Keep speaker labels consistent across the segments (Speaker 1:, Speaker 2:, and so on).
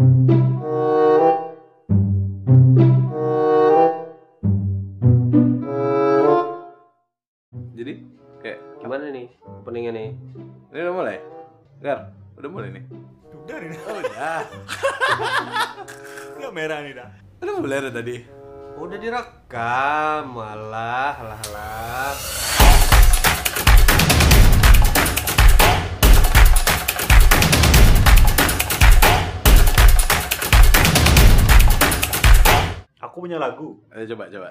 Speaker 1: Jadi kayak
Speaker 2: Gimana nih openingnya nih?
Speaker 1: ini udah mulai? Gar, udah mulai nih.
Speaker 3: Udah nih.
Speaker 1: Oh udah.
Speaker 3: Udah merah nih dah.
Speaker 1: Udah mulai ada tadi.
Speaker 2: Udah direkam, malah, alah, alah.
Speaker 3: Aku punya lagu.
Speaker 1: Ayo coba coba.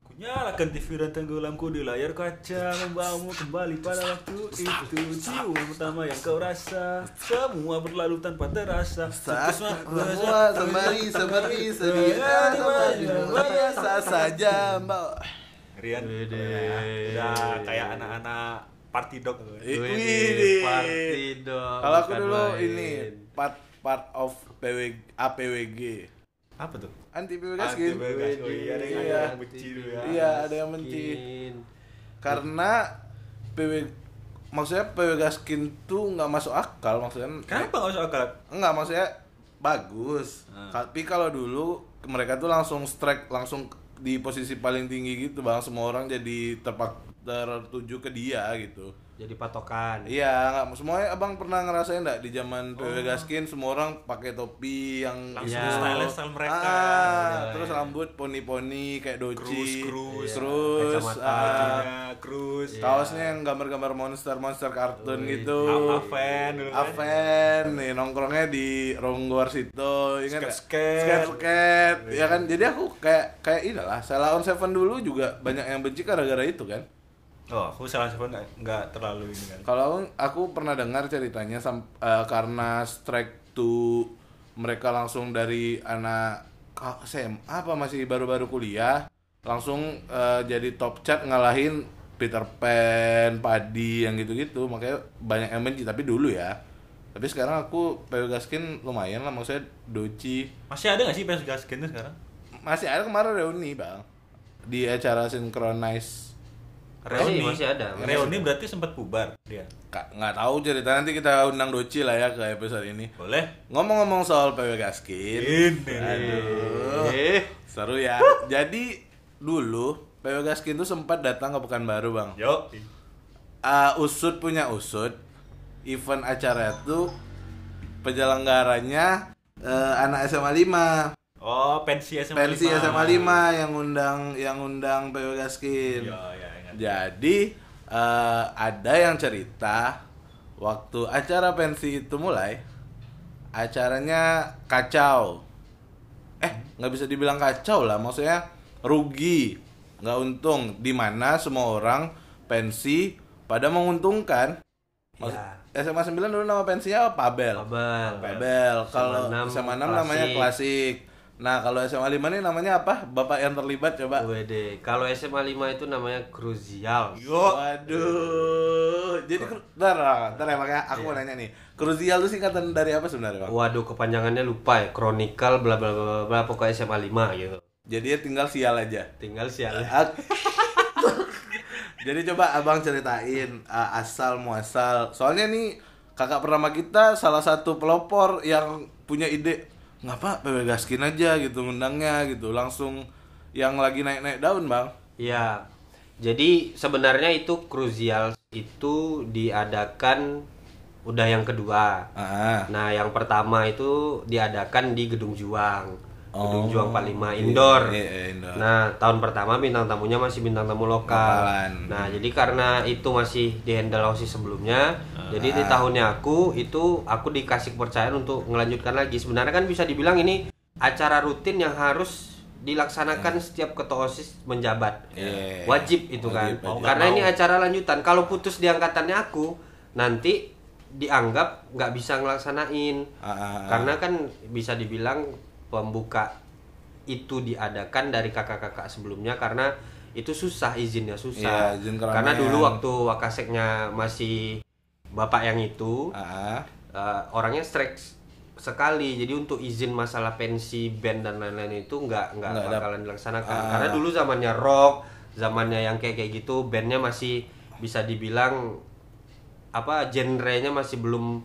Speaker 3: Ku nyalakan TV dan tenggelamku di layar kaca Membawamu kembali pada waktu itu Cium pertama yang kau rasa Semua berlalu tanpa terasa
Speaker 1: Saat
Speaker 3: Semua
Speaker 1: sembari sedia sembari biasa saja mbak.
Speaker 3: Rian. Udah kayak anak-anak party dog
Speaker 1: Eh,
Speaker 2: Wih, party dong.
Speaker 1: Kalau aku dulu ini part part of PW, APWG.
Speaker 3: Apa tuh?
Speaker 1: Anti PWG
Speaker 3: Anti. Oh iya, ada yang-
Speaker 1: Iya.
Speaker 3: ada yang benci ya.
Speaker 1: Iya, ada yang benci.
Speaker 2: Mungkin.
Speaker 1: Karena PW maksudnya PWG skin tuh nggak masuk akal maksudnya.
Speaker 3: Kenapa gak usah akal?
Speaker 1: Enggak, maksudnya bagus.
Speaker 3: Hmm.
Speaker 1: Tapi kalau dulu mereka tuh langsung strike langsung di posisi paling tinggi gitu, Bang. Semua orang jadi terpak tertuju ke dia gitu.
Speaker 2: Jadi patokan.
Speaker 1: Iya, nggak semuanya abang pernah ngerasain nggak di zaman PW Gaskin semua orang pakai topi yang
Speaker 3: Langsung
Speaker 2: Iya.
Speaker 3: style-style mereka.
Speaker 1: Ah,
Speaker 2: Iya,
Speaker 1: terus
Speaker 2: iya.
Speaker 1: rambut poni-poni kayak doji,
Speaker 3: Krus, krus.
Speaker 1: terus
Speaker 2: Kacamata.
Speaker 1: ah,
Speaker 3: Bajunya, Cruz,
Speaker 2: Iya.
Speaker 1: kaosnya yang gambar-gambar monster-monster kartun
Speaker 2: Wih,
Speaker 1: gitu.
Speaker 3: A- Aven dulu kan.
Speaker 1: Aven, nih nongkrongnya di Ronggor situ, ingat nggak?
Speaker 3: Sket-sket.
Speaker 1: Sket-sket, ya kan. Jadi aku kayak kayak inilah, Salah on Seven dulu juga banyak yang benci gara-gara itu kan.
Speaker 3: Oh, aku salah siapa nggak terlalu ini kan.
Speaker 1: Kalau aku, aku pernah dengar ceritanya sam- eh, karena strike to mereka langsung dari anak SMA apa masih baru-baru kuliah langsung eh, jadi top chat ngalahin Peter Pan, Padi yang gitu-gitu makanya banyak yang benci tapi dulu ya. Tapi sekarang aku PW Gaskin lumayan lah maksudnya Doci
Speaker 3: Masih ada nggak sih PS Gas Skin tuh sekarang?
Speaker 1: masih ada kemarin reuni bang di acara synchronize
Speaker 2: Masih, masih ada.
Speaker 3: Reuni berarti sempat bubar dia.
Speaker 1: Kak, nggak tahu cerita nanti kita undang Doci lah ya ke episode ini.
Speaker 3: Boleh?
Speaker 1: Ngomong-ngomong soal PW Gaskin,
Speaker 3: Ini.
Speaker 1: aduh,
Speaker 2: Eh,
Speaker 1: seru ya. Jadi dulu PW Gaskin tuh sempat datang ke Pekanbaru bang.
Speaker 3: Yo.
Speaker 1: Uh, usut punya usut, event acara itu penyelenggaranya uh, anak SMA 5
Speaker 3: Oh, pensi SMA
Speaker 1: pensi
Speaker 3: 5.
Speaker 1: SMA 5 yang undang yang undang PW Gaskin.
Speaker 3: Iya, iya, ingat.
Speaker 1: Jadi eh, ada yang cerita waktu acara pensi itu mulai, acaranya kacau. Eh, nggak bisa dibilang kacau lah, maksudnya rugi, nggak untung. Di mana semua orang pensi pada menguntungkan. Maksud-
Speaker 2: Ya.
Speaker 1: SMA 9 dulu nama pensinya apa? Pabel.
Speaker 2: Abel.
Speaker 1: Pabel. Kalau
Speaker 2: SMA
Speaker 1: SMA 6
Speaker 2: klasik.
Speaker 1: namanya klasik. Nah, kalau SMA 5 ini namanya apa? Bapak yang terlibat coba.
Speaker 2: WD. Kalau SMA 5 itu namanya krusial.
Speaker 3: Yo.
Speaker 1: Waduh. Jadi ntar, ntar ya makanya aku mau nanya nih. Krusial itu singkatan dari apa sebenarnya, Bang?
Speaker 2: Waduh, kepanjangannya lupa ya. Kronikal bla bla bla bla, pokoknya SMA 5 gitu.
Speaker 1: Jadi ya tinggal sial aja.
Speaker 2: Tinggal sial.
Speaker 1: Ak- Jadi coba Abang ceritain uh, asal muasal. Soalnya nih kakak pertama kita salah satu pelopor yang punya ide ngapa PW Gaskin aja gitu ngundangnya gitu langsung yang lagi naik-naik daun, Bang.
Speaker 2: Iya. Jadi sebenarnya itu krusial itu diadakan udah yang kedua.
Speaker 1: Ah.
Speaker 2: Nah, yang pertama itu diadakan di Gedung Juang. Gedung
Speaker 1: Oh,
Speaker 2: Juang 45
Speaker 1: iya,
Speaker 2: indoor.
Speaker 1: iya, iya, indoor.
Speaker 2: Nah, tahun pertama bintang tamunya masih bintang tamu lokal.
Speaker 1: Lokalan.
Speaker 2: Nah, jadi karena itu masih di handle OSIS sebelumnya, jadi di tahunnya aku itu aku dikasih kepercayaan untuk melanjutkan lagi. Sebenarnya kan bisa dibilang ini acara rutin yang harus dilaksanakan setiap ketua OSIS menjabat.
Speaker 1: Iya.
Speaker 2: Wajib itu kan.
Speaker 1: Wajib, wajib.
Speaker 2: Karena ini acara lanjutan. Kalau putus di angkatannya aku, nanti dianggap nggak bisa ngelaksanain.
Speaker 1: Ah, ah, ah.
Speaker 2: Karena kan bisa dibilang pembuka itu diadakan dari kakak-kakak sebelumnya karena itu susah izinnya susah.
Speaker 1: Iya, izin
Speaker 2: karena dulu waktu wakaseknya masih bapak yang itu
Speaker 1: Ah.
Speaker 2: eh, orangnya strike sekali. Jadi untuk izin masalah pensi band dan lain-lain itu nggak nggak bakalan dilaksanakan.
Speaker 1: Ah.
Speaker 2: Karena dulu zamannya rock, zamannya yang kayak kayak gitu, bandnya masih bisa dibilang apa genrenya masih belum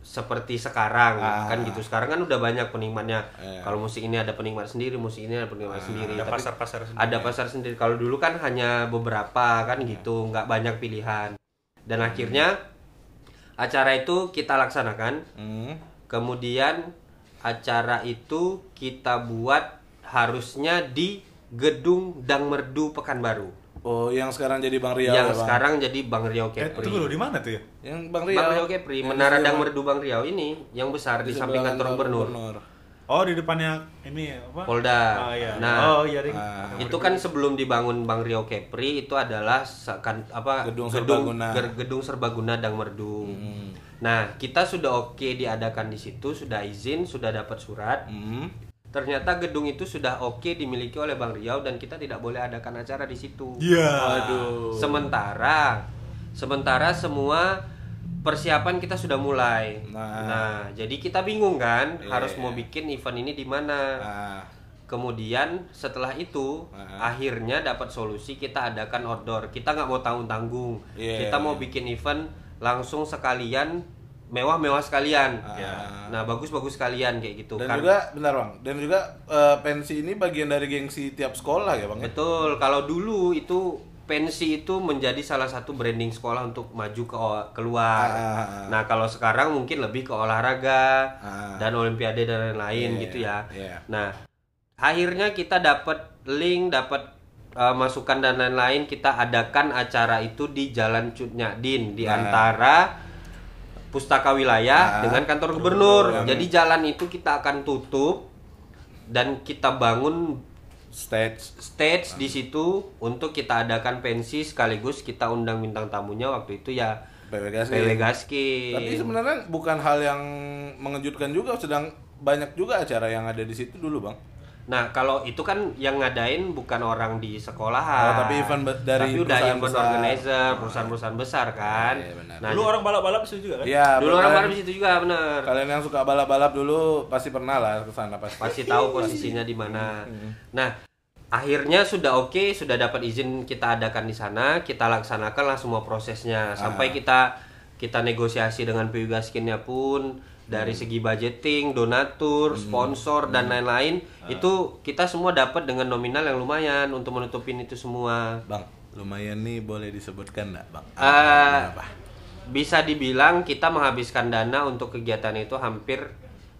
Speaker 2: seperti sekarang
Speaker 1: Ah.
Speaker 2: kan gitu sekarang kan udah banyak penikmatnya
Speaker 1: Iya.
Speaker 2: kalau musik ini ada penikmat sendiri musik ini ada penikmat sendiri
Speaker 3: Ada
Speaker 2: Tapi
Speaker 3: pasar-pasar sendiri.
Speaker 2: ada pasar sendiri kalau dulu kan hanya beberapa kan gitu nggak banyak pilihan dan akhirnya acara itu kita laksanakan
Speaker 1: Hmm.
Speaker 2: kemudian acara itu kita buat harusnya di gedung Dang Merdu Pekanbaru
Speaker 1: Oh, yang sekarang jadi Bang Riau
Speaker 2: yang
Speaker 1: ya, Bang?
Speaker 2: sekarang jadi Bang Riau
Speaker 3: Eh,
Speaker 2: Kepri
Speaker 3: tunggu dulu di mana tuh ya?
Speaker 1: Yang Bang Riau.
Speaker 2: Bang Riau Kepri
Speaker 1: Yang
Speaker 2: Menara
Speaker 1: di-
Speaker 2: Dang Merdu Bang Riau ini yang besar di, samping
Speaker 1: sebelah
Speaker 2: kantor gubernur
Speaker 3: Oh, di depannya ini apa?
Speaker 2: Polda.
Speaker 3: Oh iya.
Speaker 2: Nah,
Speaker 3: oh iya.
Speaker 1: Ah.
Speaker 2: itu kan sebelum dibangun Bang Riau Kepri itu adalah kan apa
Speaker 1: Gedung
Speaker 2: gedung
Speaker 1: Serbaguna.
Speaker 2: gedung Serbaguna Dang Merdu.
Speaker 1: Hmm.
Speaker 2: Nah, kita sudah oke diadakan di situ, sudah izin, sudah dapat surat.
Speaker 1: Hmm.
Speaker 2: Ternyata gedung itu sudah oke dimiliki oleh Bang Riau dan kita tidak boleh adakan acara di situ.
Speaker 3: Iya.
Speaker 1: Waduh.
Speaker 2: Sementara sementara semua persiapan kita sudah mulai.
Speaker 1: Nah.
Speaker 2: jadi kita bingung kan
Speaker 1: Iya,
Speaker 2: harus
Speaker 1: iya.
Speaker 2: mau bikin event ini di mana.
Speaker 1: Ah.
Speaker 2: Kemudian setelah itu
Speaker 1: Ah.
Speaker 2: akhirnya dapat solusi kita adakan outdoor. Kita nggak mau tanggung tanggung.
Speaker 1: Iya,
Speaker 2: kita mau
Speaker 1: iya.
Speaker 2: bikin event langsung sekalian mewah-mewah sekalian.
Speaker 1: Ah.
Speaker 2: Nah bagus-bagus sekalian kayak gitu.
Speaker 1: Dan
Speaker 2: Kan-
Speaker 1: juga bentar Bang, dan juga eh, pensi ini bagian dari gengsi tiap sekolah ya Bang ya?
Speaker 2: Betul, kalau dulu itu pensi itu menjadi salah satu branding sekolah untuk maju ke keluar.
Speaker 1: Ah, ah, ah.
Speaker 2: Nah, kalau sekarang mungkin lebih ke olahraga
Speaker 1: Ah.
Speaker 2: dan olimpiade dan lain-lain
Speaker 1: Iya,
Speaker 2: gitu ya.
Speaker 1: iya.
Speaker 2: Nah, akhirnya kita dapat link, dapat uh, masukan dan lain-lain, kita adakan acara itu di Jalan Cut Nyadin di
Speaker 1: Nah.
Speaker 2: antara Pustaka Wilayah
Speaker 1: Nah,
Speaker 2: dengan kantor gubernur. Jadi jalan itu kita akan tutup dan kita bangun
Speaker 1: Stage.
Speaker 2: stage di situ untuk kita adakan pensi sekaligus kita undang bintang tamunya waktu itu ya
Speaker 1: PW Gaskin.
Speaker 2: PW Gaski.
Speaker 1: Tapi sebenarnya bukan hal yang mengejutkan juga, sedang banyak juga acara yang ada di situ dulu Bang.
Speaker 2: Nah kalau itu kan yang ngadain bukan orang di sekolahan,
Speaker 1: Oh, tapi event be- dari
Speaker 2: tapi udah
Speaker 1: perusahaan
Speaker 2: event
Speaker 1: besar.
Speaker 2: organizer, perusahaan-perusahaan besar kan.
Speaker 1: Iya, benar.
Speaker 2: Nah
Speaker 3: Dulu orang balap-balap itu juga kan?
Speaker 1: Iya.
Speaker 2: dulu orang di situ juga bener.
Speaker 1: Kalian yang suka balap-balap dulu pasti pernah lah ke sana pasti.
Speaker 2: Pasti tahu posisinya di mana.
Speaker 1: Hmm.
Speaker 2: Nah akhirnya sudah oke, sudah dapat izin kita adakan di sana, kita laksanakanlah semua prosesnya sampai
Speaker 1: Ah.
Speaker 2: kita kita negosiasi dengan PU Gaskinnya pun dari
Speaker 1: Hmm.
Speaker 2: segi budgeting, donatur, sponsor dan lain-lain
Speaker 1: Ah.
Speaker 2: itu kita semua dapat dengan nominal yang lumayan untuk menutupin itu semua.
Speaker 1: Bang, lumayan nih boleh disebutkan nggak Bang?
Speaker 2: Eh,
Speaker 1: Apa?
Speaker 2: bisa dibilang kita menghabiskan dana untuk kegiatan itu hampir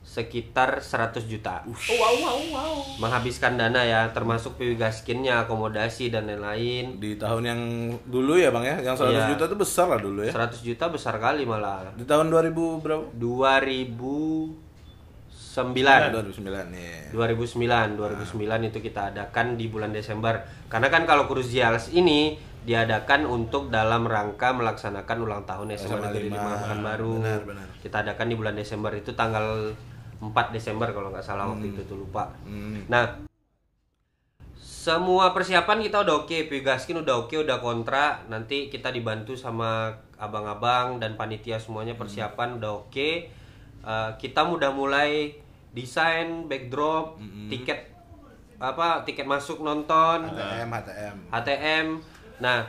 Speaker 2: sekitar 100 juta.
Speaker 3: Oh, wow, wow, wow.
Speaker 2: Menghabiskan dana ya, termasuk PW Gaskinnya, akomodasi dan lain-lain.
Speaker 1: Di tahun yang dulu ya Bang ya, yang 100
Speaker 2: Iya.
Speaker 1: juta itu besar lah dulu ya.
Speaker 2: 100 juta besar kali malah.
Speaker 1: Di tahun 2000 berapa?
Speaker 2: 2009.
Speaker 1: 2009 nih.
Speaker 2: 2009, 2009 itu kita adakan di bulan Desember. Karena kan kalau Crucials ini diadakan untuk dalam rangka melaksanakan ulang tahun SMA Negeri 5
Speaker 1: lima.
Speaker 2: Pekanbaru.
Speaker 1: Benar, benar.
Speaker 2: Kita adakan di bulan Desember itu tanggal 4 Desember kalau nggak salah waktu itu tuh lupa.
Speaker 1: Hmm.
Speaker 2: Nah, semua persiapan kita udah oke, Pigaskin udah oke, udah kontrak. Nanti kita dibantu sama abang-abang dan panitia semuanya persiapan udah oke. Eh, kita udah mulai desain backdrop, tiket apa tiket masuk nonton,
Speaker 1: HTM, HTM.
Speaker 2: HTM. Nah,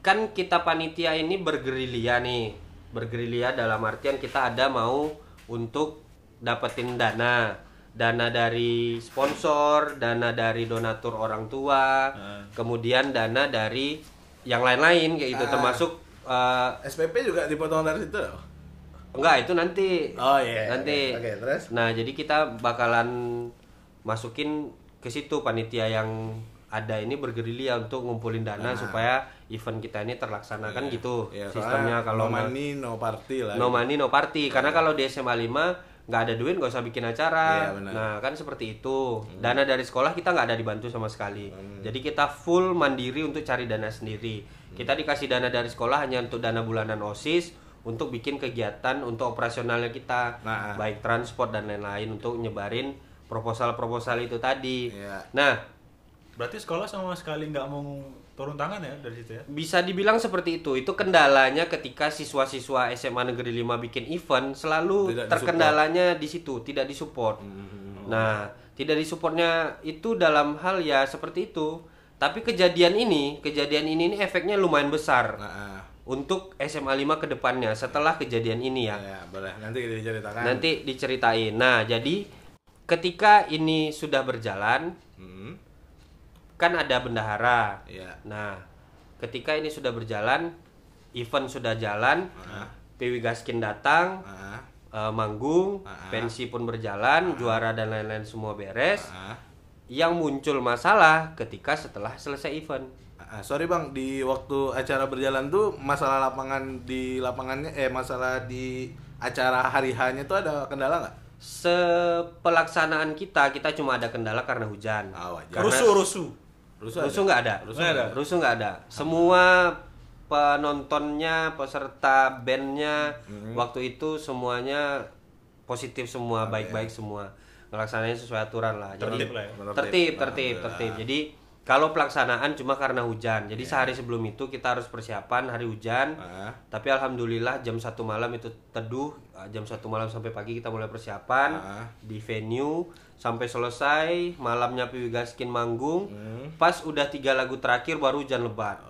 Speaker 2: kan kita panitia ini bergerilya nih. Bergerilya dalam artian kita ada mau untuk dapetin dana. Dana dari sponsor, dana dari donatur orang tua, kemudian dana dari yang lain-lain kayak gitu
Speaker 1: Ah.
Speaker 2: termasuk eh,
Speaker 1: SPP juga dipotong dari situ loh.
Speaker 2: enggak itu nanti.
Speaker 1: Oh iya.
Speaker 2: Nanti.
Speaker 1: Oke, terus?
Speaker 2: Nah, jadi kita bakalan masukin ke situ panitia yang ada ini bergerilya untuk ngumpulin dana supaya event kita ini terlaksanakan gitu
Speaker 1: Iya,
Speaker 2: sistemnya. Kalau
Speaker 1: no money no party lah.
Speaker 2: no money no party. Karena kalau di SMA 5 nggak ada duit nggak usah bikin acara.
Speaker 1: Iya, benar.
Speaker 2: nah kan seperti itu. Dana dari sekolah kita nggak ada dibantu sama sekali. Jadi kita full mandiri untuk cari dana sendiri. Kita dikasih dana dari sekolah hanya untuk dana bulanan osis untuk bikin kegiatan untuk operasionalnya kita.
Speaker 1: Nah.
Speaker 2: baik transport dan lain-lain untuk nyebarin proposal-proposal itu tadi.
Speaker 1: Iya.
Speaker 2: nah
Speaker 3: Berarti sekolah sama sekali nggak mau turun tangan ya dari situ ya?
Speaker 2: bisa dibilang seperti itu. Itu kendalanya ketika siswa-siswa SMA Negeri 5 bikin event selalu
Speaker 1: Tidak
Speaker 2: terkendalanya di situ, tidak disupport. Nah, tidak disupportnya itu dalam hal ya seperti itu. Tapi kejadian ini, kejadian ini, ini efeknya lumayan besar.
Speaker 1: Nah, ah.
Speaker 2: untuk SMA 5 ke depannya setelah kejadian ini ya.
Speaker 1: Ya, boleh. Nanti diceritakan.
Speaker 2: Nanti diceritain. Nah, jadi ketika ini sudah berjalan,
Speaker 1: Hmm.
Speaker 2: Kan ada bendahara.
Speaker 1: Iya.
Speaker 2: Nah, ketika ini sudah berjalan, event sudah jalan,
Speaker 1: Ah.
Speaker 2: PW Gaskin datang,
Speaker 1: Ah.
Speaker 2: eh, manggung,
Speaker 1: Ah.
Speaker 2: pensi pun berjalan, juara dan lain-lain semua beres.
Speaker 1: Ah.
Speaker 2: Yang muncul masalah ketika setelah selesai event.
Speaker 1: Ah, sorry bang, di waktu acara berjalan tuh masalah lapangan di lapangannya, eh masalah di acara hari hanya tuh ada kendala nggak?
Speaker 2: Sepelaksanaan kita, kita cuma ada kendala karena hujan.
Speaker 1: Ah, wajar.
Speaker 2: Karena-
Speaker 3: Rusuh, rusuh.
Speaker 1: Rusuh,
Speaker 2: Rusuh nggak ada.
Speaker 1: Rusuh
Speaker 3: Nggak ada.
Speaker 2: Rusuh nggak ada. Semua penontonnya, peserta bandnya
Speaker 1: Hmm.
Speaker 2: waktu itu semuanya positif semua, baik-baik semua. Ngelaksanain sesuai aturan lah. Jadi
Speaker 3: Tertib lah ya.
Speaker 1: Tertib.
Speaker 2: tertib, tertib,
Speaker 1: Alhamdulillah.
Speaker 2: tertib. Jadi kalau pelaksanaan cuma karena hujan. Jadi sehari sebelum itu kita harus persiapan hari hujan.
Speaker 1: Ah.
Speaker 2: Tapi alhamdulillah jam satu malam itu teduh. Jam satu malam sampai pagi kita mulai persiapan
Speaker 1: Ah.
Speaker 2: di venue sampai selesai malamnya Piwi Gaskin manggung.
Speaker 1: Hmm.
Speaker 2: Pas udah tiga lagu terakhir baru hujan lebat.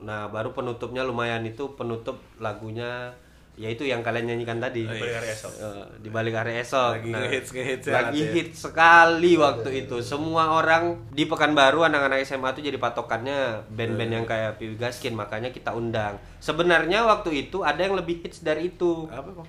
Speaker 2: Nah baru penutupnya lumayan itu penutup lagunya yaitu yang kalian nyanyikan tadi.
Speaker 1: Oh, iya.
Speaker 3: Esok.
Speaker 2: Di balik hari esok.
Speaker 1: Lagi ngehits- ngehits ya,
Speaker 2: lagi
Speaker 1: ya.
Speaker 2: hit sekali waktu itu. Semua orang di Pekanbaru anak-anak SMA tuh jadi patokannya band-band
Speaker 1: Iya.
Speaker 2: yang kayak Piwi Gaskin, makanya kita undang. Sebenarnya waktu itu ada yang lebih hits dari itu.
Speaker 1: Apa bang?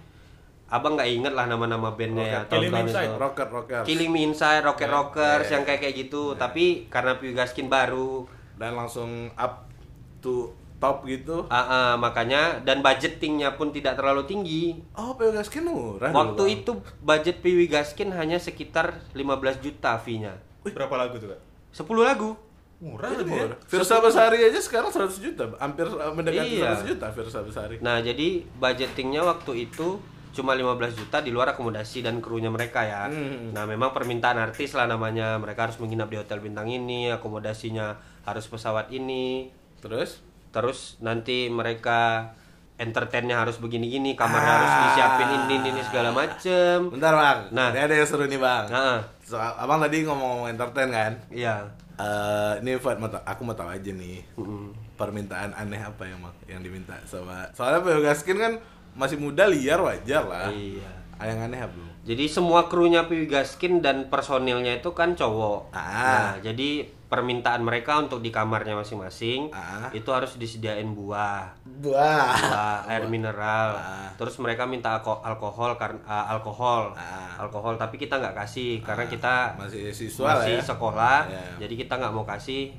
Speaker 2: Abang nggak inget lah nama-nama bandnya ya
Speaker 1: Rocket.
Speaker 3: Killing
Speaker 2: tahun-tahun
Speaker 3: Inside.
Speaker 2: itu.
Speaker 1: Rocker, rocker.
Speaker 2: Killing Me Inside, Rocket Rockers yang kayak kayak gitu. Tapi karena Piwi Gaskin baru,
Speaker 1: Dan langsung up to top gitu.
Speaker 2: ah, ah, makanya dan budgetingnya pun tidak terlalu tinggi.
Speaker 1: Oh, PO Gaskin murah.
Speaker 2: Waktu itu budget Piwi Gaskin hanya sekitar 15 juta fee-nya.
Speaker 3: Berapa lagu tuh, Kak?
Speaker 2: 10 lagu.
Speaker 3: Murah
Speaker 1: Itu
Speaker 3: ya.
Speaker 1: murah. Firsa Besari aja sekarang 100 juta, hampir uh, mendekati
Speaker 2: Iya.
Speaker 1: 100 juta Firsa Besari.
Speaker 2: Nah, jadi budgetingnya waktu itu cuma 15 juta di luar akomodasi dan krunya mereka ya.
Speaker 1: Hmm.
Speaker 2: Nah, memang permintaan artis lah namanya. Mereka harus menginap di hotel bintang ini, akomodasinya harus pesawat ini.
Speaker 1: Terus?
Speaker 2: Terus nanti mereka entertainnya harus begini-gini, kamarnya
Speaker 1: Ah.
Speaker 2: harus disiapin ini ini segala macem.
Speaker 1: Bentar bang,
Speaker 2: Nah.
Speaker 1: ini ada yang seru nih bang.
Speaker 2: Nah,
Speaker 1: Soal, abang tadi ngomong-ngomong entertain kan?
Speaker 2: iya.
Speaker 1: Eh, ini Fat, aku mau tahu aja nih
Speaker 2: Mm-mm.
Speaker 1: permintaan aneh apa yang yang diminta sama soalnya PO Gaskin kan masih muda liar wajar lah.
Speaker 2: Iya.
Speaker 1: Ah, Yang aneh apa?
Speaker 2: Jadi semua krunya Piwi Gaskin dan personilnya itu kan cowok.
Speaker 1: Ah.
Speaker 2: Nah, jadi permintaan mereka untuk di kamarnya masing-masing
Speaker 1: Ah.
Speaker 2: itu harus disediain buah,
Speaker 1: Wah.
Speaker 2: buah air mineral.
Speaker 1: Ah.
Speaker 2: Terus mereka minta alko- alkohol karena alkohol,
Speaker 1: Ah.
Speaker 2: alkohol tapi kita nggak kasih karena kita
Speaker 1: Masih siswa
Speaker 2: masih
Speaker 1: ya.
Speaker 2: sekolah.
Speaker 1: Iya.
Speaker 2: Jadi kita nggak mau kasih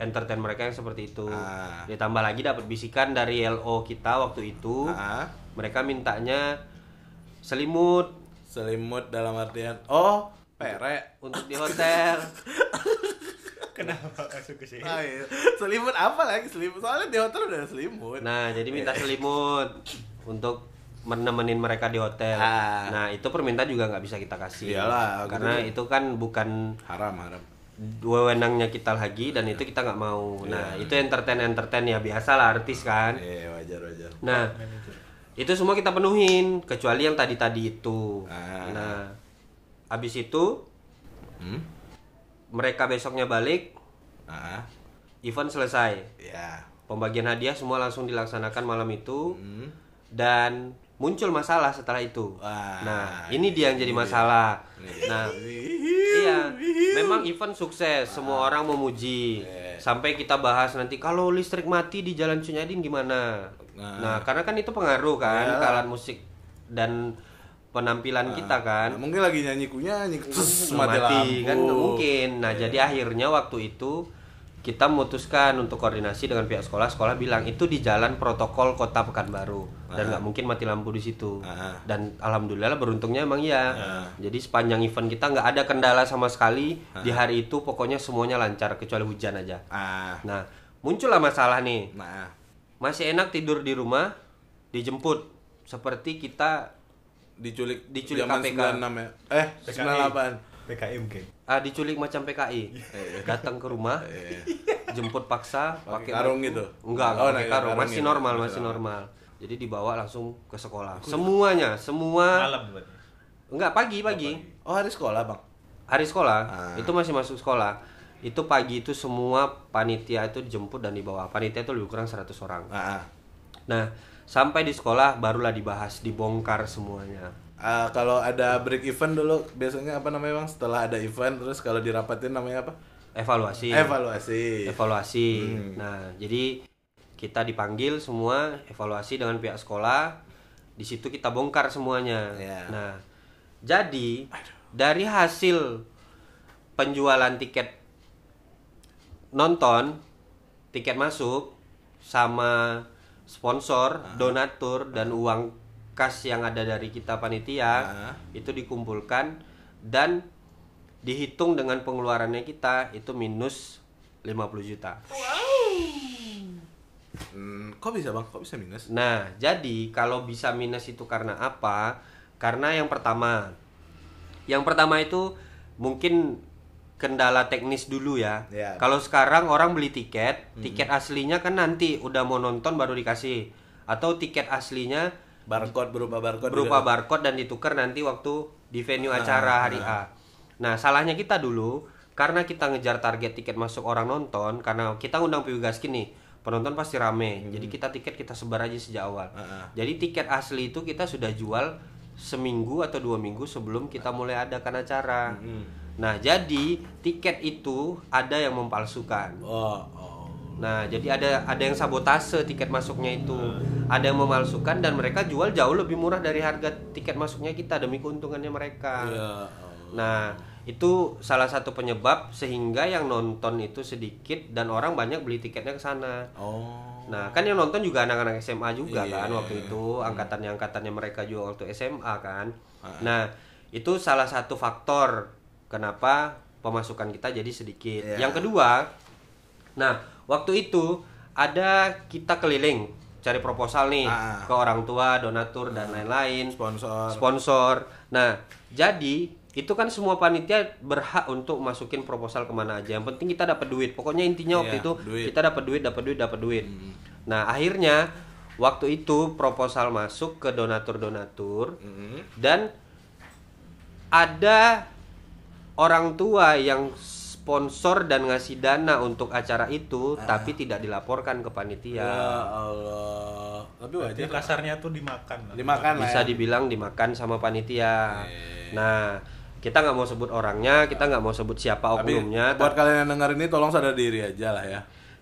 Speaker 2: entertain mereka yang seperti itu.
Speaker 1: Ah.
Speaker 2: Ditambah lagi dapat bisikan dari LO kita waktu itu.
Speaker 1: Ah.
Speaker 2: Mereka mintanya selimut
Speaker 1: Selimut dalam artian oh pere.
Speaker 2: untuk di hotel.
Speaker 3: Kenapa masuk ke sini?
Speaker 1: Ah, iya. Selimut apa lagi selimut? Soalnya di hotel udah ada selimut.
Speaker 2: Nah, jadi minta selimut untuk menemenin mereka di hotel.
Speaker 1: Ah.
Speaker 2: Nah, itu permintaan juga nggak bisa kita kasih.
Speaker 1: Iyalah,
Speaker 2: karena
Speaker 1: gitu.
Speaker 2: itu kan bukan
Speaker 1: Haram haram.
Speaker 2: Wewenangnya kita lagi dan itu kita nggak mau. Nah, itu entertain entertain ya biasa lah artis kan.
Speaker 1: Iya wajar wajar.
Speaker 2: Nah, itu semua kita penuhin kecuali yang tadi tadi itu.
Speaker 1: Ah.
Speaker 2: Nah, habis itu
Speaker 1: Hmm?
Speaker 2: mereka besoknya balik,
Speaker 1: Ah.
Speaker 2: event selesai.
Speaker 1: Ya.
Speaker 2: Pembagian hadiah semua langsung dilaksanakan malam itu.
Speaker 1: Hmm.
Speaker 2: dan muncul masalah setelah itu.
Speaker 1: Wah,
Speaker 2: nah, ini dia yang jadi masalah.
Speaker 1: Dia.
Speaker 2: Nah, iya, memang event sukses, semua orang memuji.
Speaker 1: Iya.
Speaker 2: Sampai kita bahas nanti kalau listrik mati di Jalan Cunyadin gimana.
Speaker 1: Nah.
Speaker 2: Nah, karena kan itu pengaruh kan
Speaker 1: Iya.
Speaker 2: ke alat musik dan penampilan kita kan.
Speaker 1: Nah, mungkin lagi nyanyi kunya nyanyi terus
Speaker 2: mati,
Speaker 1: mati, lampu.
Speaker 2: kan mungkin. Nah,
Speaker 1: Iya.
Speaker 2: jadi akhirnya waktu itu kita memutuskan untuk koordinasi dengan pihak sekolah. Sekolah bilang itu di jalan protokol Kota Pekanbaru dan nggak mungkin mati lampu di situ.
Speaker 1: Ah.
Speaker 2: Dan alhamdulillah beruntungnya emang iya.
Speaker 1: Ah.
Speaker 2: Jadi sepanjang event kita nggak ada kendala sama sekali di hari itu. Pokoknya semuanya lancar kecuali hujan aja.
Speaker 1: Ah.
Speaker 2: Nah, muncullah masalah nih.
Speaker 1: Nah.
Speaker 2: Masih enak tidur di rumah, dijemput seperti kita
Speaker 1: Diculik
Speaker 2: Diculik KPK.
Speaker 1: 96 ya. Eh, 98.
Speaker 3: PKI mungkin.
Speaker 2: ah, diculik macam PKI. Datang ke rumah,
Speaker 1: Iya.
Speaker 2: jemput paksa
Speaker 1: Pakai karung gitu?
Speaker 2: Enggak,
Speaker 1: Oh,
Speaker 2: enggak
Speaker 1: nah,
Speaker 2: pakai
Speaker 1: iya,
Speaker 2: karung.
Speaker 1: karung
Speaker 2: Masih
Speaker 1: gitu.
Speaker 2: normal,
Speaker 1: Masih
Speaker 2: masih
Speaker 1: normal.
Speaker 2: Jadi dibawa langsung ke sekolah. Semuanya, semua
Speaker 3: Malam
Speaker 2: enggak pagi, pagi.
Speaker 1: Oh, hari sekolah, Bang.
Speaker 2: Hari sekolah.
Speaker 1: Ah.
Speaker 2: Itu masih masuk sekolah. Itu pagi itu semua panitia itu dijemput dan dibawa. Panitia itu lebih kurang 100 orang.
Speaker 1: Ah. ah.
Speaker 2: Nah, sampai di sekolah barulah dibahas, dibongkar semuanya.
Speaker 1: Ah, kalau ada break event dulu biasanya apa namanya bang? Setelah ada event terus kalau dirapatin namanya apa?
Speaker 2: Evaluasi.
Speaker 1: Evaluasi.
Speaker 2: evaluasi.
Speaker 1: Hmm.
Speaker 2: Nah, jadi kita dipanggil semua evaluasi dengan pihak sekolah. Di situ kita bongkar semuanya.
Speaker 1: Ya.
Speaker 2: Nah, jadi dari hasil penjualan tiket nonton, tiket masuk sama sponsor,
Speaker 1: Ah.
Speaker 2: donatur dan uang kas yang ada dari kita panitia
Speaker 1: Ah.
Speaker 2: itu dikumpulkan dan dihitung dengan pengeluarannya kita itu minus 50 juta.
Speaker 1: Hmm, kok bisa bang? Kok bisa minus?
Speaker 2: Nah, jadi kalau bisa minus itu karena apa? Karena yang pertama, yang pertama itu mungkin kendala teknis dulu ya.
Speaker 1: Ya.
Speaker 2: Kalau sekarang orang beli tiket, tiket aslinya kan nanti udah mau nonton baru dikasih, atau tiket aslinya
Speaker 1: Barcode berupa barcode.
Speaker 2: berupa
Speaker 1: juga.
Speaker 2: barcode dan ditukar nanti waktu di venue acara hari A. Nah, salahnya kita dulu karena kita ngejar target tiket masuk orang nonton karena kita undang Piwigaski nih. Penonton pasti rame. Jadi kita tiket kita sebar aja sejak awal.
Speaker 1: Heeh.
Speaker 2: Jadi tiket asli itu kita sudah jual seminggu atau dua minggu sebelum kita mulai adakan acara. Nah, jadi tiket itu ada yang mempalsukan.
Speaker 1: Oh, oh.
Speaker 2: Nah, jadi ada ada yang sabotase tiket masuknya itu. Ada yang memalsukan dan mereka jual jauh lebih murah dari harga tiket masuknya kita demi keuntungannya mereka.
Speaker 1: Iya.
Speaker 2: Nah, itu salah satu penyebab sehingga yang nonton itu sedikit dan orang banyak beli tiketnya ke sana.
Speaker 1: Oh.
Speaker 2: Nah, kan yang nonton juga anak-anak SMA juga
Speaker 1: Iya.
Speaker 2: kan waktu itu, angkatannya angkatannya mereka juga waktu SMA kan. Nah, itu salah satu faktor kenapa pemasukan kita jadi sedikit.
Speaker 1: Iya.
Speaker 2: Yang kedua, nah, waktu itu ada kita keliling cari proposal nih
Speaker 1: Ah.
Speaker 2: ke orang tua, donatur dan lain-lain
Speaker 1: Sponsor.
Speaker 2: sponsor. Nah, jadi itu kan semua panitia berhak untuk masukin proposal ke mana aja. Yang penting kita dapat duit. Pokoknya intinya waktu
Speaker 1: Iya,
Speaker 2: itu
Speaker 1: duit.
Speaker 2: kita dapat duit, dapat duit, dapat duit. Nah, akhirnya waktu itu proposal masuk ke donatur-donatur
Speaker 1: Mm.
Speaker 2: dan ada orang tua yang sponsor dan ngasih dana untuk acara itu tapi tidak dilaporkan ke panitia.
Speaker 1: Ya Allah. Tapi
Speaker 3: Jadi
Speaker 1: wajar.
Speaker 3: kasarnya tuh dimakan. lah.
Speaker 1: Dimakan lah.
Speaker 2: bisa
Speaker 1: ya.
Speaker 2: dibilang dimakan sama panitia.
Speaker 1: Oke.
Speaker 2: Nah, kita nggak mau sebut orangnya, kita nggak mau sebut siapa oknumnya.
Speaker 1: buat kalian yang denger ini tolong sadar diri aja lah ya.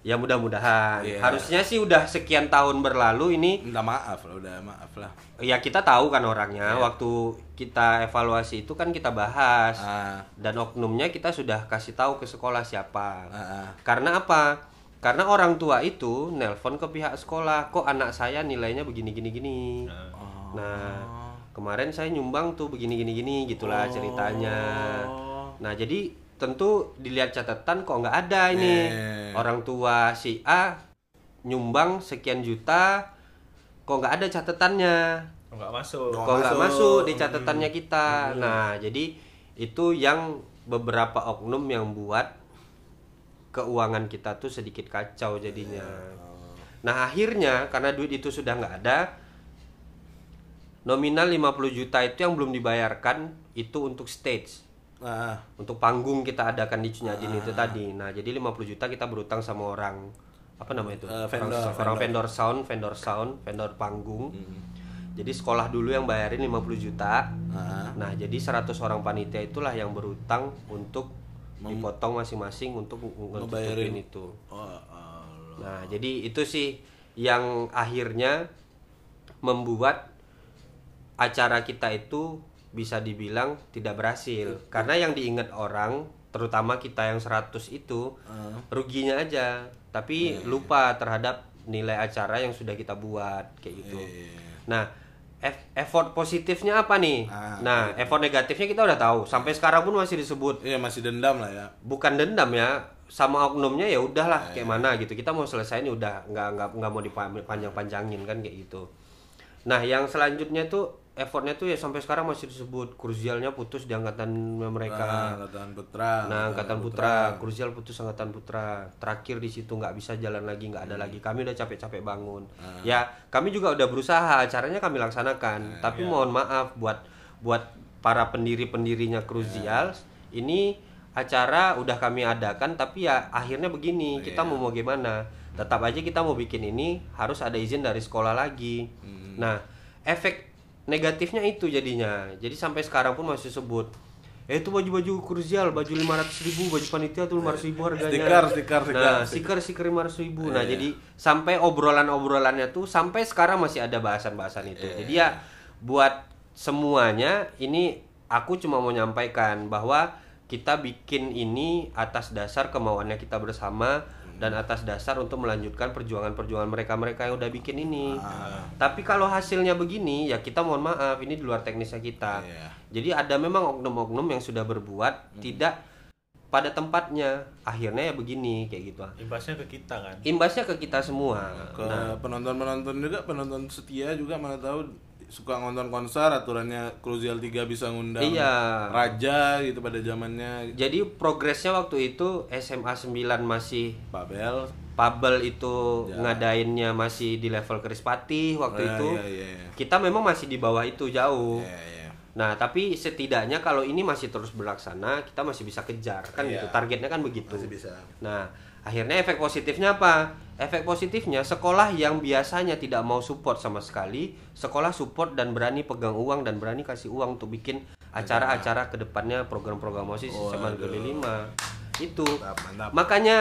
Speaker 2: Ya mudah-mudahan.
Speaker 1: Iya.
Speaker 2: Harusnya sih udah sekian tahun berlalu ini
Speaker 1: Minta maaf lah, udah maaf lah.
Speaker 2: ya kita tahu kan orangnya.
Speaker 1: Iya.
Speaker 2: Waktu kita evaluasi itu kan kita bahas.
Speaker 1: Ah,
Speaker 2: Dan oknumnya kita sudah kasih tahu ke sekolah siapa.
Speaker 1: ah, ah.
Speaker 2: Karena apa? Karena orang tua itu nelpon ke pihak sekolah, kok anak saya nilainya begini gini gini.
Speaker 1: Oh.
Speaker 2: Nah, kemarin saya nyumbang tuh begini gini gini gitulah ceritanya.
Speaker 1: Oh.
Speaker 2: Nah, jadi tentu dilihat catatan kok nggak ada ini.
Speaker 1: Eh.
Speaker 2: Orang tua si A nyumbang sekian juta kok nggak ada catatannya.
Speaker 3: Nggak masuk.
Speaker 2: Kok nggak
Speaker 1: masuk.
Speaker 2: masuk di catatannya kita. Nah, jadi itu yang beberapa oknum yang buat keuangan kita tuh sedikit kacau jadinya. Nah, akhirnya karena duit itu sudah nggak ada nominal 50 juta itu yang belum dibayarkan itu untuk stage
Speaker 1: Ah,
Speaker 2: untuk panggung kita adakan di Cunyadin itu tadi. Nah, jadi 50 juta kita berutang sama orang apa nama itu?
Speaker 1: Eh,
Speaker 2: Orang-
Speaker 1: vendor,
Speaker 2: orang, vendor sound, vendor sound, vendor panggung. Jadi sekolah dulu yang bayarin 50 juta.
Speaker 1: ah.
Speaker 2: Nah, jadi 100 orang panitia itulah yang berutang untuk dipotong masing-masing untuk nge-
Speaker 1: Ngebayarin.
Speaker 2: itu.
Speaker 1: Oh, Allah.
Speaker 2: Nah, jadi itu sih yang akhirnya membuat acara kita itu bisa dibilang tidak berhasil. Karena yang diingat orang, terutama kita yang 100 itu,
Speaker 1: Ah.
Speaker 2: ruginya aja, tapi lupa terhadap nilai acara yang sudah kita buat kayak gitu.
Speaker 1: Iya.
Speaker 2: Nah, eff- effort positifnya apa nih?
Speaker 1: Ah,
Speaker 2: nah, effort negatifnya kita udah tahu. Sampai sekarang pun masih disebut
Speaker 1: Iya masih dendam lah ya.
Speaker 2: bukan dendam ya sama oknumnya ya udahlah kayak mana gitu kita mau selesai ini udah nggak nggak nggak mau dipanjang panjangin kan kayak gitu nah yang selanjutnya tuh effortnya tuh ya sampai sekarang masih disebut krusialnya putus di angkatan
Speaker 1: Nah,
Speaker 2: mereka
Speaker 1: angkatan putra.
Speaker 2: nah angkatan putra. krusial putus angkatan putra. Terakhir di situ nggak bisa jalan lagi nggak ada lagi. Kami udah capek-capek bangun. Ya kami juga udah berusaha acaranya kami laksanakan. Tapi mohon maaf buat buat para pendiri pendirinya krusial ini acara udah kami adakan tapi ya akhirnya begini kita mau mau gimana? Tetap aja kita mau bikin ini harus ada izin dari sekolah lagi. Nah efek negatifnya itu jadinya. Jadi sampai sekarang pun masih sebut eh itu baju-baju krusial baju 500 ribu baju panitia tuh 500 ribu harganya.
Speaker 1: Stiker, stiker, stiker.
Speaker 2: nah stiker stiker 500 ribu. Nah
Speaker 1: Iya.
Speaker 2: jadi sampai obrolan-obrolannya tuh sampai sekarang masih ada bahasan-bahasan itu. Jadi ya buat semuanya ini aku cuma mau nyampaikan bahwa kita bikin ini atas dasar kemauannya kita bersama dan atas dasar untuk melanjutkan perjuangan-perjuangan mereka-mereka yang udah bikin ini. Tapi kalau hasilnya begini ya kita mohon maaf ini di luar teknisnya kita.
Speaker 1: Iya.
Speaker 2: Jadi ada memang oknum-oknum yang sudah berbuat tidak pada tempatnya. Akhirnya ya begini kayak gitu.
Speaker 3: Imbasnya ke kita kan.
Speaker 2: Imbasnya ke kita semua.
Speaker 1: ke
Speaker 2: Nah,
Speaker 1: penonton-penonton juga penonton setia juga mana tahu suka nonton konser aturannya Crucial 3 bisa ngundang
Speaker 2: Iya.
Speaker 1: raja gitu pada zamannya
Speaker 2: jadi progresnya waktu itu SMA 9 masih
Speaker 1: Babel
Speaker 2: Pabel itu
Speaker 1: Ya.
Speaker 2: ngadainnya masih di level Krispati waktu
Speaker 1: Iya,
Speaker 2: itu.
Speaker 1: iya, iya, iya.
Speaker 2: Kita memang masih di bawah itu jauh.
Speaker 1: Iya, iya.
Speaker 2: Nah, tapi setidaknya kalau ini masih terus berlaksana, kita masih bisa kejar kan
Speaker 1: Iya.
Speaker 2: gitu. Targetnya kan begitu.
Speaker 1: Masih bisa.
Speaker 2: Nah, akhirnya efek positifnya apa? Efek positifnya sekolah yang biasanya tidak mau support sama sekali, sekolah support dan berani pegang uang dan berani kasih uang untuk bikin acara-acara ke depannya program-program OSIS SMA Negeri 5. Itu.
Speaker 1: Mantap, mantap.
Speaker 2: Makanya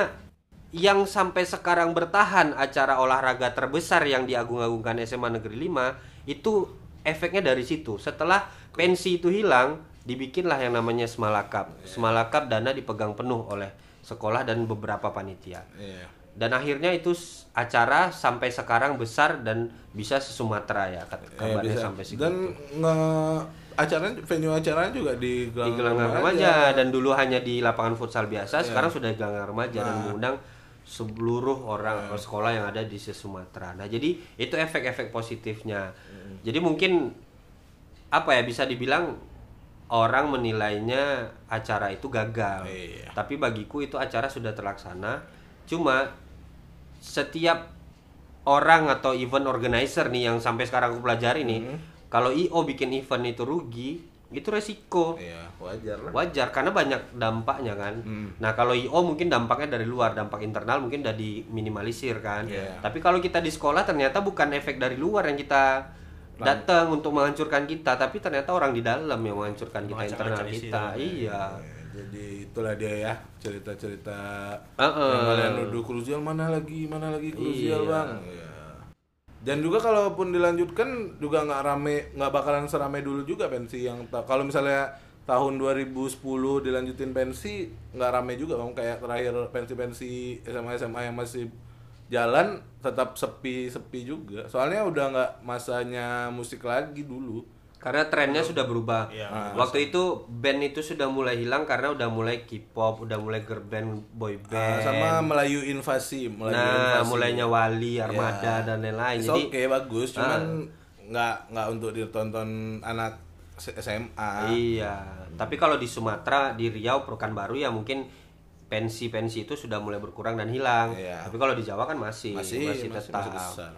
Speaker 2: yang sampai sekarang bertahan acara olahraga terbesar yang diagung-agungkan SMA Negeri 5 itu efeknya dari situ. Setelah pensi itu hilang, dibikinlah yang namanya Semalakap. Semalakap dana dipegang penuh oleh sekolah dan beberapa panitia.
Speaker 1: Iya.
Speaker 2: Dan akhirnya itu acara sampai sekarang besar dan bisa se Sumatera ya
Speaker 1: Eh,
Speaker 2: kabarnya
Speaker 1: bisa.
Speaker 2: sampai segitu.
Speaker 1: Dan nge acara venue acaranya juga di
Speaker 2: di gelanggang remaja dan dulu hanya di lapangan futsal biasa sekarang sudah di gelanggang remaja dan mengundang seluruh orang atau sekolah yang ada di Sumatera. Nah, jadi itu efek-efek positifnya. Jadi mungkin apa ya bisa dibilang orang menilainya acara itu gagal.
Speaker 1: Iya.
Speaker 2: Tapi bagiku itu acara sudah terlaksana. Cuma setiap orang atau event organizer nih yang sampai sekarang aku pelajari nih, kalau IO bikin event itu rugi, itu resiko.
Speaker 1: Iya, wajar lah.
Speaker 2: Wajar karena banyak dampaknya kan.
Speaker 1: Hmm.
Speaker 2: Nah, kalau IO mungkin dampaknya dari luar, dampak internal mungkin udah diminimalisir kan.
Speaker 1: Iya.
Speaker 2: Tapi kalau kita di sekolah ternyata bukan efek dari luar yang kita datang untuk menghancurkan kita, tapi ternyata orang di dalam yang menghancurkan kita internal kita.
Speaker 3: dalam.
Speaker 2: Iya.
Speaker 1: Jadi itulah dia ya cerita-cerita
Speaker 2: Heeh.
Speaker 1: yang kalian nuduh krusial mana lagi mana lagi krusial
Speaker 2: Iya.
Speaker 1: bang. Iya. Dan juga kalaupun dilanjutkan juga nggak rame nggak bakalan serame dulu juga pensi yang kalau misalnya tahun 2010 dilanjutin pensi nggak rame juga bang kayak terakhir pensi-pensi SMA SMA yang masih jalan tetap sepi-sepi juga soalnya udah nggak masanya musik lagi dulu
Speaker 2: Karena trennya sudah berubah.
Speaker 3: Iya.
Speaker 2: Waktu itu band itu sudah mulai hilang karena udah mulai K-pop, udah mulai girl band, boy
Speaker 1: Ah,
Speaker 2: band.
Speaker 1: sama Melayu invasi Melayu
Speaker 2: nah,
Speaker 1: invasi.
Speaker 2: mulainya Wali,
Speaker 1: Ya.
Speaker 2: Armada dan lain-lain. Jadi
Speaker 1: oke bagus, cuman
Speaker 2: Ah.
Speaker 1: nggak nggak untuk ditonton anak SMA.
Speaker 2: Iya, tapi kalau di Sumatera, di Riau, Pekanbaru ya mungkin pensi-pensi itu sudah mulai berkurang dan hilang.
Speaker 1: Iya.
Speaker 2: Tapi kalau di Jawa kan masih
Speaker 1: Masih
Speaker 2: masih, tetap.
Speaker 1: masih besar.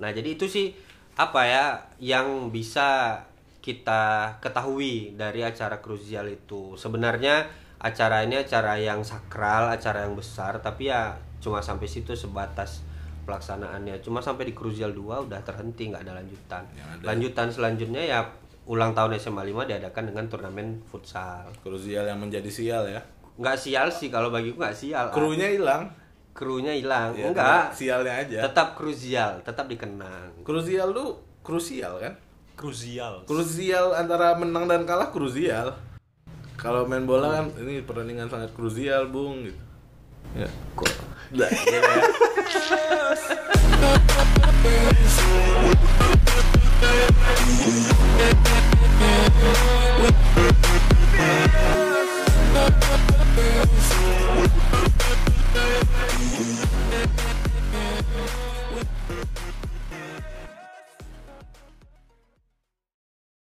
Speaker 2: Nah, jadi itu sih apa ya yang bisa kita ketahui dari acara krusial itu. Sebenarnya acara ini acara yang sakral, acara yang besar, tapi ya cuma sampai situ sebatas pelaksanaannya. Cuma sampai di krusial 2 udah terhenti, nggak ada lanjutan.
Speaker 1: Ada.
Speaker 2: Lanjutan selanjutnya ya ulang tahun SMA 5 diadakan dengan turnamen futsal.
Speaker 1: Krusial yang menjadi sial ya.
Speaker 2: Nggak sial sih kalau bagiku nggak sial.
Speaker 1: Krunya hilang.
Speaker 2: Krunya hilang.
Speaker 1: Ya,
Speaker 2: Enggak.
Speaker 1: Sialnya aja.
Speaker 2: Tetap krusial, tetap dikenang.
Speaker 1: Krusial tuh krusial kan?
Speaker 3: Krusial.
Speaker 1: Krusial antara menang dan kalah krusial. Kalau main bola kan ini pertandingan sangat krusial, Bung gitu. Ya. Kok. Nah, ya. We'll be.